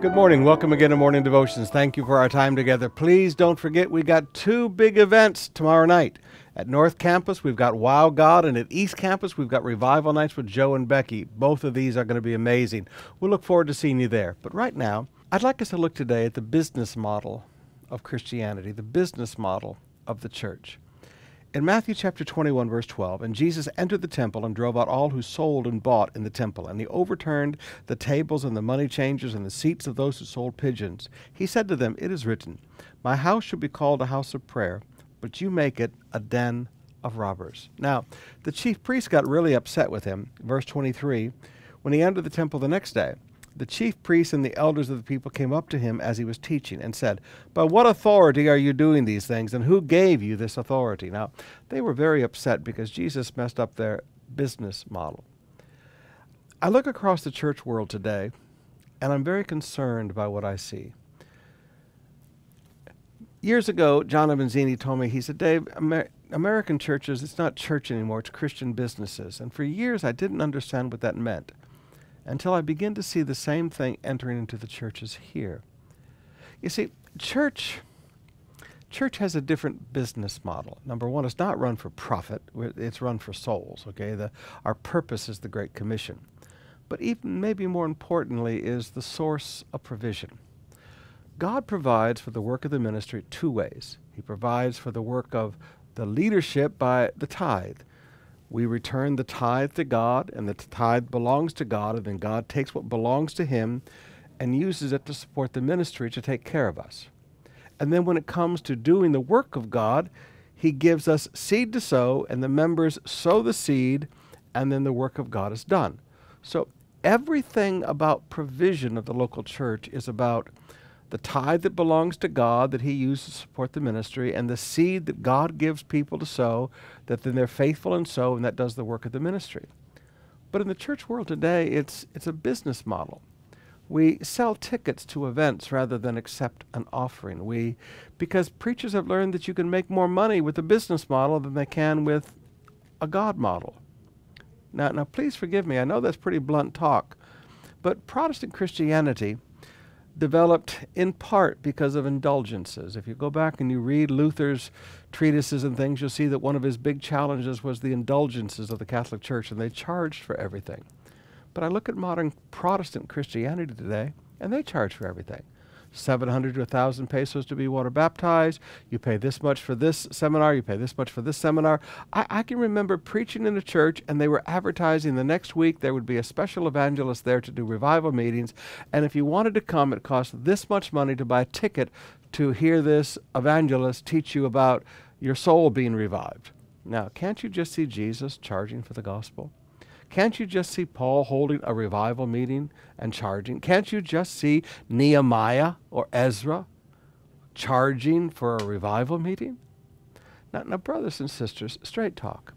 Good morning. Welcome again to Morning Devotions. Thank you for our time together. Please don't forget we got two big events tomorrow night. At North Campus, we've got Wow God, and at East Campus, we've got Revival Nights with Joe and Becky. Both of these are going to be amazing. We'll look forward to seeing you there. But right now, I'd like us to look today at the business model of Christianity, the business model of the church. In Matthew chapter 21, verse 12, and Jesus entered the temple and drove out all who sold and bought in the temple. And he overturned the tables and the money changers and the seats of those who sold pigeons. He said to them, It is written, My house shall be called a house of prayer, but you make it a den of robbers. Now, the chief priest got really upset with him, verse 23, when he entered the temple the next day. The chief priests and the elders of the people came up to him as he was teaching and said, By what authority are you doing these things, and who gave you this authority? Now, they were very upset because Jesus messed up their business model. I look across the church world today, and I'm very concerned by what I see. Years ago, John Avanzini told me, he said, Dave, Amer- American churches, it's not church anymore, it's Christian businesses. And for years, I didn't understand what that meant until I begin to see the same thing entering into the churches here. You see, church church has a different business model. Number one, it's not run for profit; it's run for souls. Okay, the, our purpose is the Great Commission, but even maybe more importantly is the source of provision. God provides for the work of the ministry two ways. He provides for the work of the leadership by the tithe we return the tithe to God, and the tithe belongs to God, and then God takes what belongs to Him and uses it to support the ministry to take care of us. And then when it comes to doing the work of God, He gives us seed to sow, and the members sow the seed, and then the work of God is done. So everything about provision of the local church is about the tithe that belongs to God that He uses to support the ministry, and the seed that God gives people to sow, that then they're faithful and sow, and that does the work of the ministry. But in the church world today, it's, it's a business model. We sell tickets to events rather than accept an offering. We, because preachers have learned that you can make more money with a business model than they can with a God model. Now, now, please forgive me. I know that's pretty blunt talk, but Protestant Christianity developed in part because of indulgences. If you go back and you read Luther's treatises and things, you'll see that one of his big challenges was the indulgences of the Catholic Church, and they charged for everything. But I look at modern Protestant Christianity today, and they charge for everything. 700 to 1,000 pesos to be water baptized. You pay this much for this seminar. You pay this much for this seminar. I, I, can remember preaching in a church, and they were advertising the next week there would be a special evangelist there to do revival meetings. And if you wanted to come, it cost this much money to buy a ticket to hear this evangelist teach you about your soul being revived. Now, can't you just see Jesus charging for the gospel? Can't you just see Paul holding a revival meeting and charging? Can't you just see Nehemiah or Ezra charging for a revival meeting? Now, now, brothers and sisters, straight talk.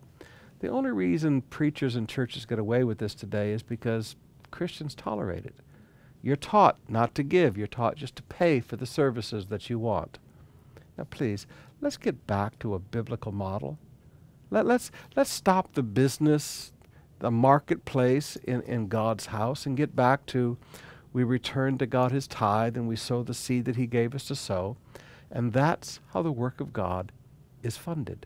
The only reason preachers and churches get away with this today is because Christians tolerate it. You're taught not to give, you're taught just to pay for the services that you want. Now, please, let's get back to a biblical model. Let, let's, let's stop the business the marketplace in, in God's house and get back to we return to God his tithe and we sow the seed that he gave us to sow. And that's how the work of God is funded.